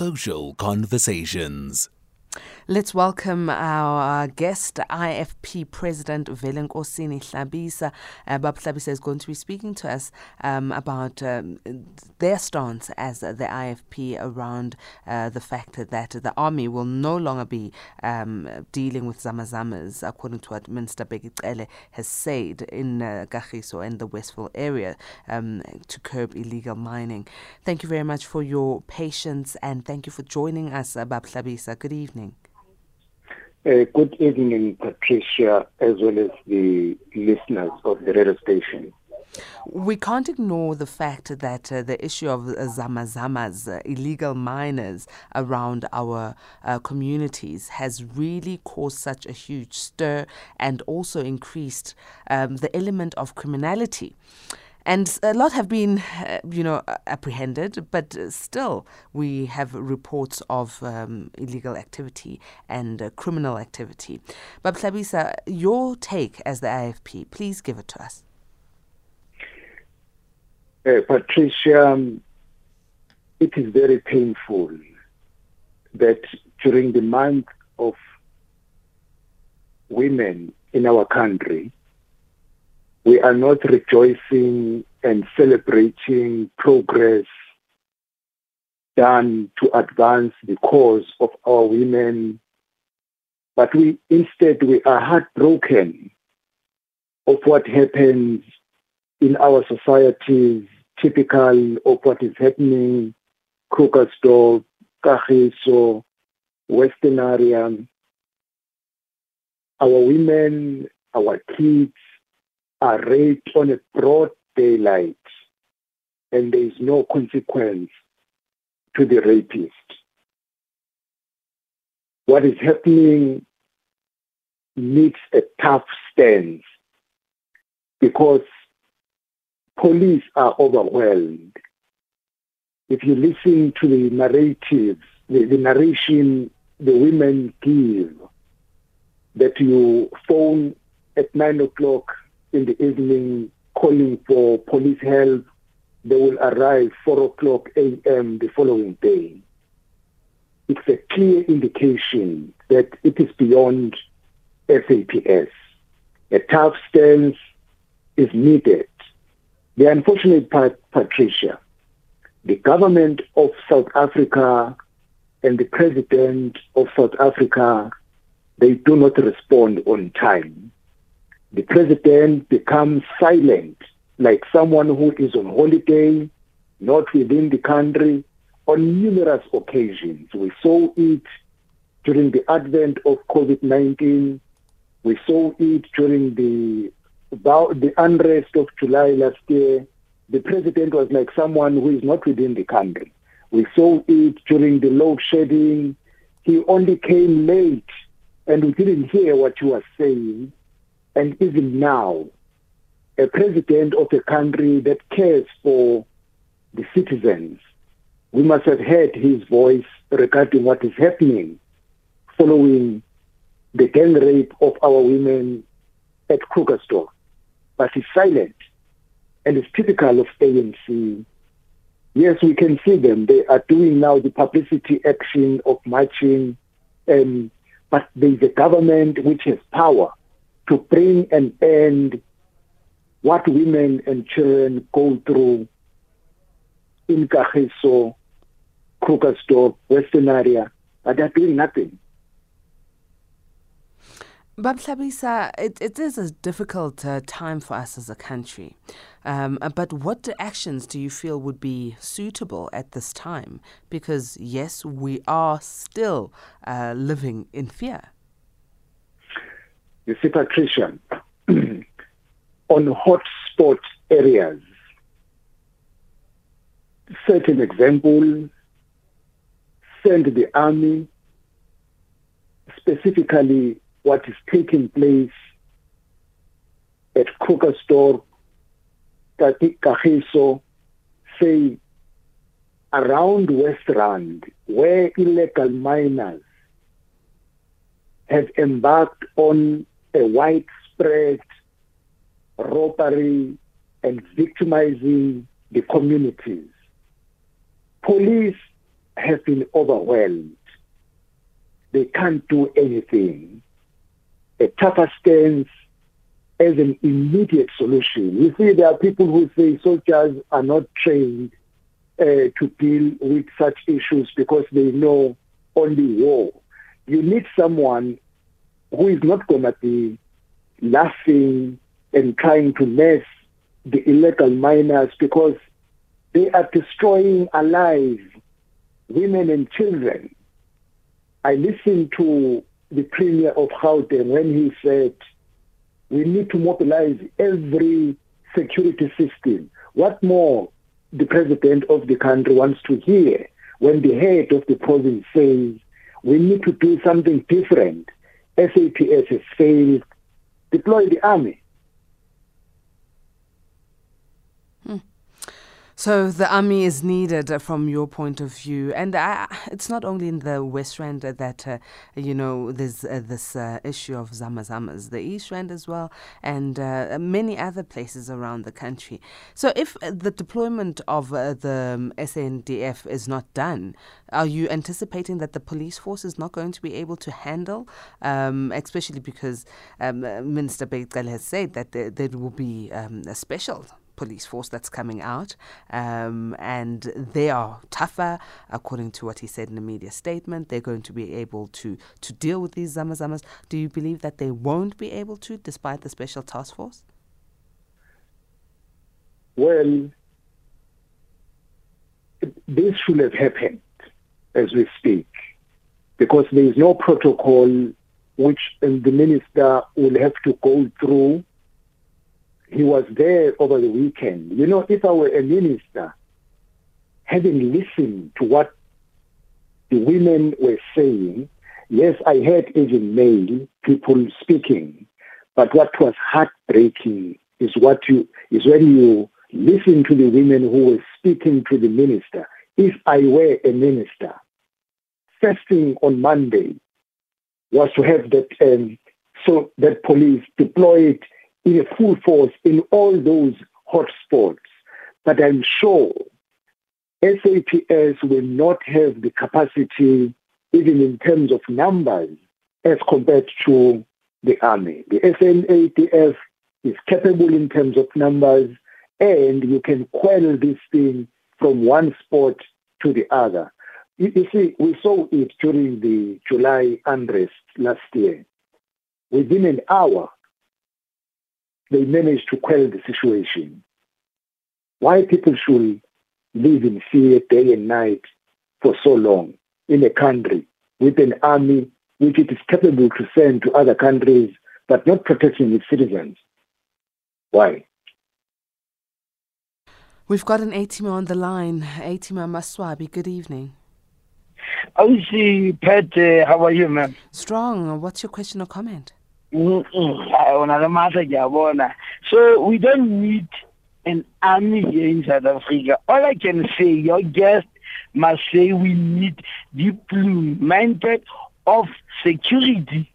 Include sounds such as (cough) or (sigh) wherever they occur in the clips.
social conversations. Let's welcome our guest, IFP President Velenkosini Hlabisa. Uh, Bab is going to be speaking to us um, about um, their stance as the IFP around uh, the fact that the army will no longer be um, dealing with zamazamas, according to what Minister Bheki has said in uh, Kagiso and the Westville area um, to curb illegal mining. Thank you very much for your patience and thank you for joining us, uh, Bab Hlabisa. Good evening. Uh, good evening, Patricia, as well as the listeners of the radio station. We can't ignore the fact that uh, the issue of uh, zamazamas, uh, illegal miners around our uh, communities, has really caused such a huge stir and also increased um, the element of criminality. And a lot have been, uh, you know, apprehended, but still we have reports of um, illegal activity and uh, criminal activity. But Hlabisa, your take as the IFP, please give it to us. Uh, Patricia, um, it is very painful that during the month of women in our country, we are not rejoicing and celebrating progress done to advance the cause of our women, but we instead we are heartbroken of what happens in our societies, typical of what is happening Krugersdorp, Kagiso, Western area. Our women, our kids, are raped on a broad daylight and there is no consequence to the rapist. What is happening needs a tough stance because police are overwhelmed. If you listen to the narratives, the, the narration the women give, that you phone at nine o'clock in the evening calling for police help. They will arrive 4 o'clock a.m. the following day. It's a clear indication that it is beyond SAPS. A tough stance is needed. The unfortunate part, Patricia, the government of South Africa and the president of South Africa, they do not respond on time the president becomes silent, like someone who is on holiday, not within the country, on numerous occasions. We saw it during the advent of COVID-19. We saw it during the about the unrest of July last year. The president was like someone who is not within the country. We saw it during the load shedding. He only came late and we didn't hear what he was saying and even now, a president of a country that cares for the citizens, we must have heard his voice regarding what is happening following the gang rape of our women at Krugersdorp. But he's silent, and it's typical of ANC. Yes, we can see them. They are doing now the publicity action of marching, um, but there is a government which has power to bring an end what women and children go through in Kagiso, Krugersdorp, Western area, but they're doing nothing. Bab Hlabisa, it, it is a difficult uh, time for us as a country. Um, but what actions do you feel would be suitable at this time? Because, yes, we are still uh, living in fear. See, Patricia, (clears throat) on hotspot areas, certain example, send the army, specifically what is taking place at Krugersdorp, Kagiso, say around West Rand, where illegal miners have embarked on a widespread robbery and victimizing the communities. Police have been overwhelmed. They can't do anything. A tougher stance as an immediate solution. You see, there are people who say soldiers are not trained uh, to deal with such issues because they know only war. You need someone who is not going to be laughing and trying to mess the illegal miners because they are destroying alive women and children. I listened to the premier of Gauteng when he said we need to mobilize every security system. What more the president of the country wants to hear when the head of the province says we need to do something different. SAPS has failed. Deploy the army. So the army is needed uh, from your point of view, and it's not only in the West Rand that uh, you know there's uh, this uh, issue of zamazamas, the East Rand as well, and uh, many other places around the country. So if the deployment of the um, SANDF is not done, are you anticipating that the police force is not going to be able to handle, um, especially because um, Minister Bheki Cele has said that there, there will be um, a special police force that's coming out, um, and they are tougher, according to what he said in a media statement. They're going to be able to to deal with these zamazamas. Do you believe that they won't be able to, despite the special task force? Well, this should have happened as we speak, because there is no protocol which the minister will have to go through he was there over the weekend. You know, if I were a minister, having listened to what the women were saying, yes, I heard even male people speaking, but what was heartbreaking is what you is when you listen to the women who were speaking to the minister. If I were a minister, first thing on Monday was to have that um, so that police deployed in a full force in all those hotspots. But I'm sure SAPS will not have the capacity, even in terms of numbers, as compared to the army. The SANDF is capable in terms of numbers, and you can quell this thing from one spot to the other. You see, we saw it during the July unrest last year. Within an hour, they managed to quell the situation. Why people should live in fear day and night for so long in a country with an army which it is capable to send to other countries but not protecting its citizens. Why? We've got an A-teamer on the line. Atima Maswabi, good evening. see, Pat, uh, how are you, ma'am? Strong. What's your question or comment? So we don't need an army here in South Africa. All I can say, your guest must say we need deployment of security.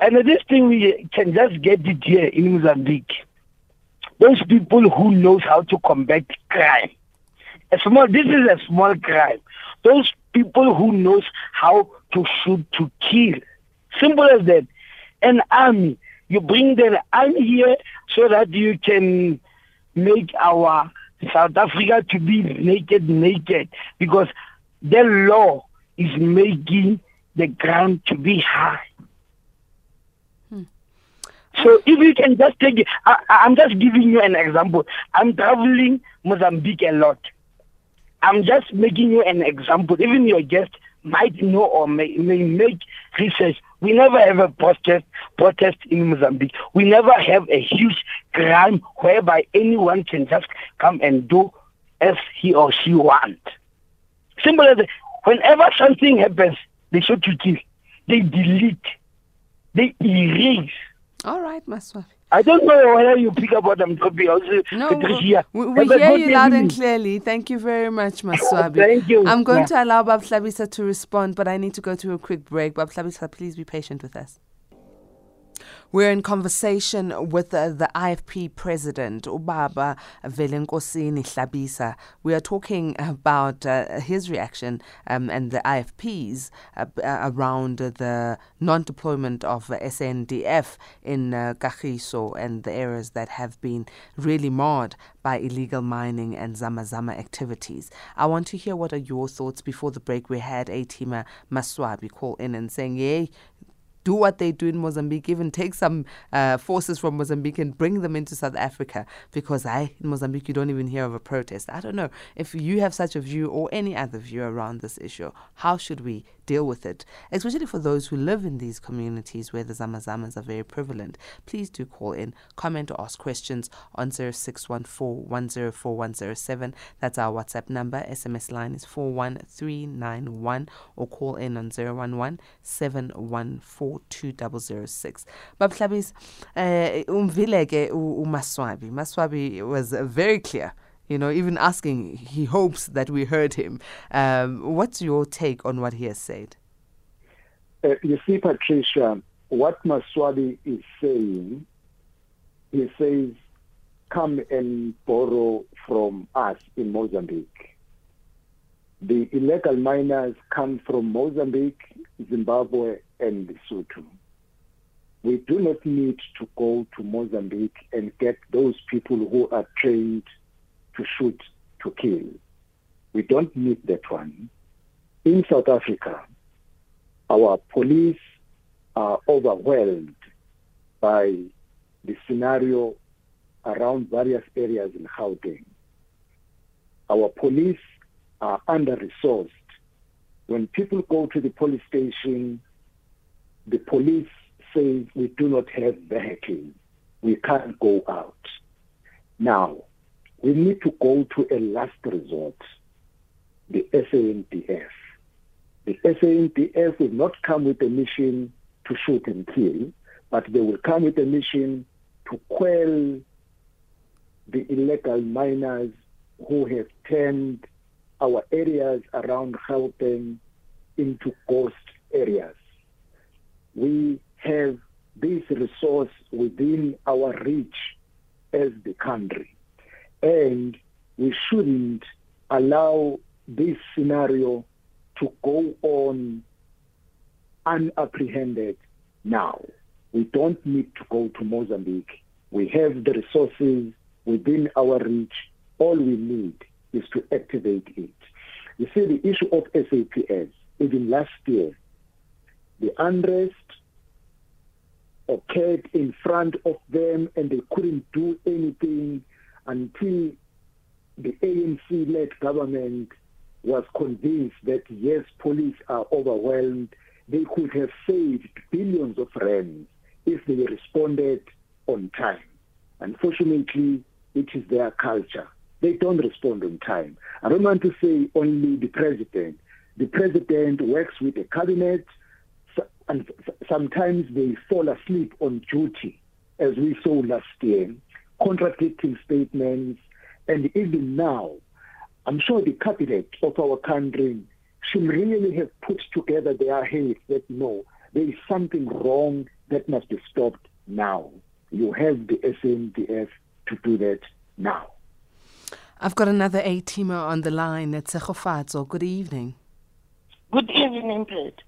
And this thing we can just get it here in Mozambique. Those people who knows how to combat crime. A small this is a small crime. Those people who knows how to shoot to kill. Simple as that an army. You bring the army here so that you can make our South Africa to be naked, naked, because the law is making the ground to be high. Hmm. So if you can just take, I, I'm just giving you an example. I'm traveling Mozambique a lot. I'm just making you an example. Even your guest might know or may, may make research. We never have a protest protest in Mozambique. We never have a huge crime whereby anyone can just come and do as he or she want. Simple as whenever something happens, they shoot to kill. They delete. They erase. All right, Maswabi. I don't know whether you pick up what I'm talking about. No, we, we hear you loud and clearly. Thank you very much, Maswabi. (laughs) Thank you. I'm going yeah. to allow Bab Hlabisa to respond, but I need to go to a quick break. Bab Hlabisa, please be patient with us. We're in conversation with uh, the IFP president, Ubaba Velenkosini Hlabisa. We are talking about uh, his reaction um, and the IFP's uh, uh, around the non deployment of SANDF in uh, Kagiso and the areas that have been really marred by illegal mining and Zama Zama activities. I want to hear what are your thoughts. Before the break, we had Atima Maswabi call in and saying, yeah, do what they do in Mozambique, even take some uh, forces from Mozambique and bring them into South Africa because I, in Mozambique, you don't even hear of a protest. I don't know if you have such a view or any other view around this issue. How should we deal with it, especially for those who live in these communities where the Zamazamas are very prevalent? Please do call in, comment, or ask questions on 0614 104107. That's our WhatsApp number. SMS line is 41391 or call in on 011 714 42006 Bab Hlabisa eh Umvileke umaswabi maswabi was uh, very clear you know, even asking, he hopes that we heard him. Um, what's your take on what he has said? Uh, you see, Patricia, what Maswabi is saying, he says, come and borrow from us in Mozambique. The illegal miners come from Mozambique, Zimbabwe, and Lesotho. We do not need to go to Mozambique and get those people who are trained to shoot to kill. We don't need that one. In South Africa, our police are overwhelmed by the scenario around various areas in Gauteng. Our police are under-resourced. When people go to the police station, the police say we do not have vehicles. We can't go out. Now, we need to go to a last resort, the SANDF. The SANDF will not come with a mission to shoot and kill, but they will come with a mission to quell the illegal miners who have turned our areas around Gauteng into ghost areas. We have this resource within our reach as the country. And we shouldn't allow this scenario to go on unapprehended now. We don't need to go to Mozambique. We have the resources within our reach. All we need is to activate it. You see, the issue of SAPS, even last year, the unrest occurred in front of them and they couldn't do anything until the ANC-led government was convinced that yes, police are overwhelmed. They could have saved billions of rands if they responded on time. Unfortunately, it is their culture. They don't respond on time. I don't want to say only the president. The president works with the cabinet, and sometimes they fall asleep on duty, as we saw last year, contradicting statements. And even now, I'm sure the cabinet of our country should really have put together their heads that no, there is something wrong that must be stopped now. You have the SANDF to do that now. I've got another A-teamer on the line. It's Tshegofatso. Good evening. Good evening, Pete.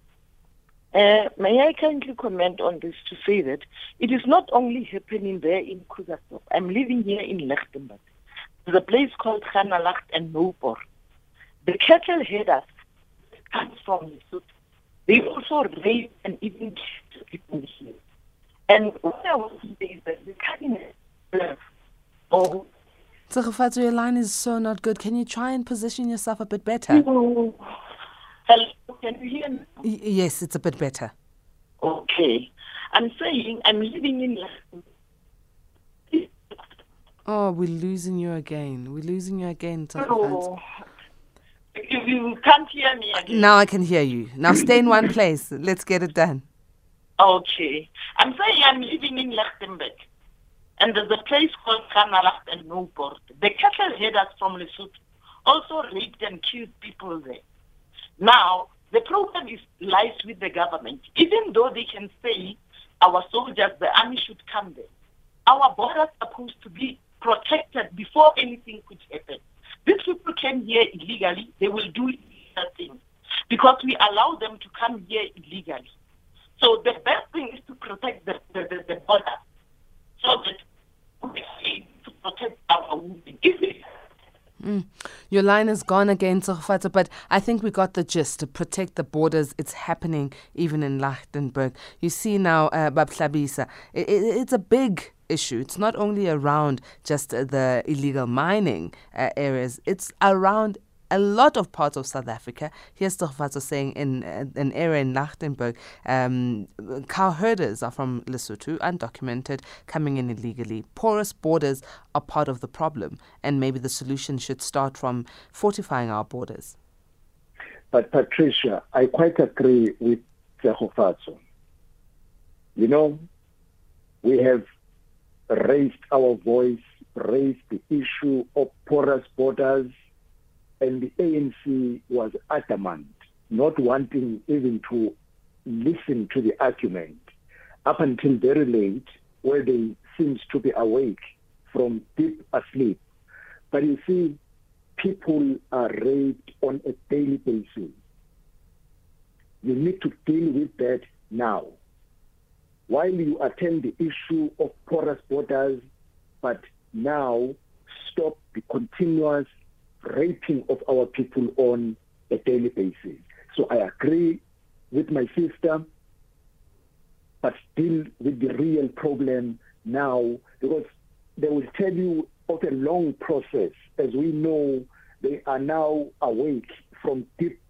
Uh, may I kindly comment on this to say that it is not only happening there in Krugersdorp. I'm living here in Lichtenburg. There's a place called Khanalacht and Nopor. The cattle headers comes from the Lesotho. They also rape and even kill people here. And what I want to say is that the cabinet oh, Tshegofatso, your line is so not good. Can you try and position yourself a bit better? Hello, can you hear me? Y- yes, it's a bit better. Okay. I'm saying I'm living in Oh, we're losing you again. We're losing you again, Hello. You, you can't hear me again. Now I can hear you. Now stay in one place. Let's get it done. Okay. I'm saying I'm living in Lichtenburg and there's a place called Khanalacht and Newport. The cattle headers from Lesotho also raped and killed people there. Now, the problem is lies with the government. Even though they can say our soldiers, the army should come there. Our borders are supposed to be protected before anything could happen. These people came here illegally, they will do illegal things because we allow them to come here illegally. So the best thing is to protect the, the, the, the border so that we to protect our women. Mm. Your line is gone again, Tshegofatso, but I think we got the gist. To protect the borders, it's happening even in Lichtenburg. You see now, uh, Bab Hlabisa, it, it, it's a big issue. It's not only around just the illegal mining uh, areas, it's around a lot of parts of South Africa. Here's Tshegofatso saying in uh, an area in Lichtenburg, um, cow herders are from Lesotho, undocumented, coming in illegally. Porous borders are part of the problem, and maybe the solution should start from fortifying our borders. But Patricia, I quite agree with Tshegofatso. You know, we have raised our voice, raised the issue of porous borders, and the ANC was adamant, not wanting even to listen to the argument up until very late, where they seemed to be awake from deep asleep. But you see, people are raped on a daily basis. You need to deal with that now. While you attend the issue of porous borders, but now stop the continuous raping of our people on a daily basis. So I agree with my sister, but still with the real problem now because they will tell you of a long process. As we know, they are now awake from deep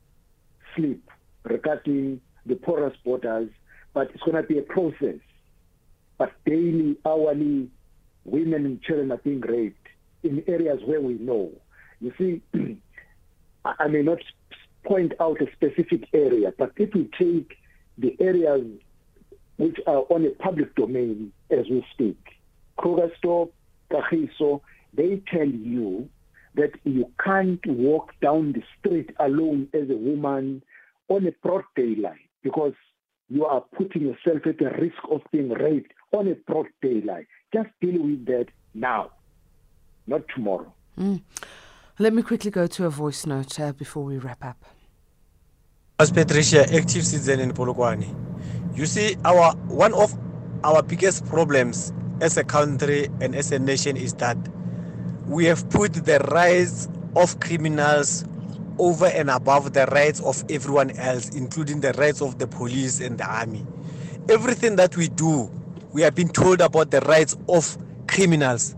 sleep regarding the porous borders, but it's going to be a process. But daily, hourly, women and children are being raped in areas where we know. You see, (clears throat) I may not point out a specific area, but if we take the areas which are on a public domain as we speak, Krugersdorp, Kagiso, they tell you that you can't walk down the street alone as a woman on a broad daylight because you are putting yourself at the risk of being raped on a broad daylight. Just deal with that now, not tomorrow. Mm. Let me quickly go to a voice note uh, before we wrap up. As Patricia, active citizen in Polokwane. You see, our one of our biggest problems as a country and as a nation is that we have put the rights of criminals over and above the rights of everyone else, including the rights of the police and the army. Everything that we do, we have been told about the rights of criminals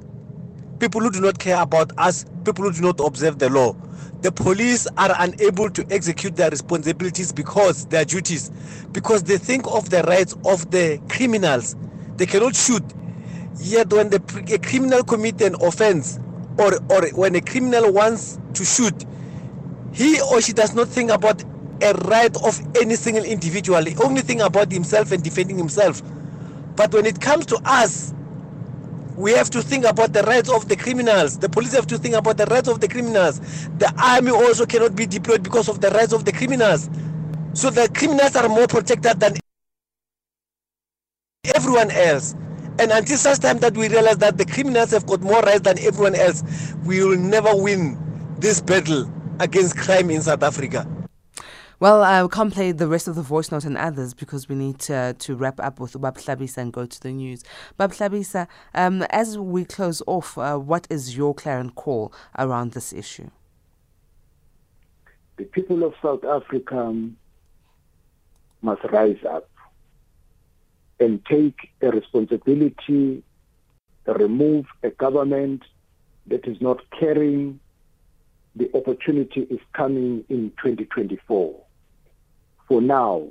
people who do not care about us, people who do not observe the law. The police are unable to execute their responsibilities because their duties, because they think of the rights of the criminals. They cannot shoot. Yet when the, a criminal commits an offense or, or when a criminal wants to shoot, he or she does not think about a right of any single individual. Only think about himself and defending himself. But when it comes to us, we have to think about the rights of the criminals. The police have to think about the rights of the criminals. The army also cannot be deployed because of the rights of the criminals. So the criminals are more protected than everyone else. And until such time that we realize that the criminals have got more rights than everyone else, we will never win this battle against crime in South Africa. Well, I can't play the rest of the voice note and others because we need to, to wrap up with Bab Hlabisa and go to the news. Bab Hlabisa, um, as we close off, uh, what is your clarion call around this issue? The people of South Africa must rise up and take a responsibility, to remove a government that is not caring the opportunity is coming in 2024. For now,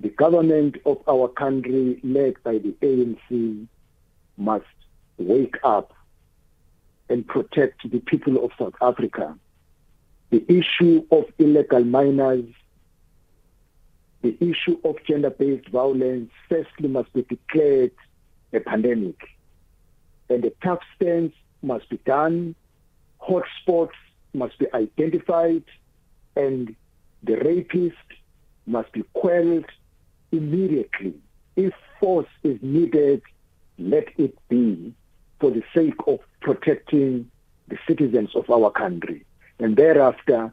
the government of our country, led by the ANC, must wake up and protect the people of South Africa. The issue of illegal miners, the issue of gender-based violence, firstly must be declared a pandemic. And a tough stance must be done hotspots must be identified and the rapist must be quelled immediately if force is needed, let it be for the sake of protecting the citizens of our country. And thereafter,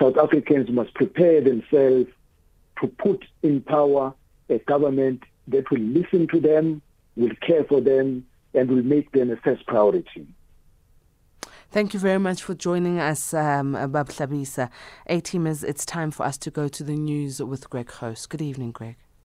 South Africans must prepare themselves to put in power a government that will listen to them, will care for them, and will make them a first priority. Thank you very much for joining us, um, Bab Hlabisa. A teamers, it's time for us to go to the news with Greg Host. Good evening, Greg.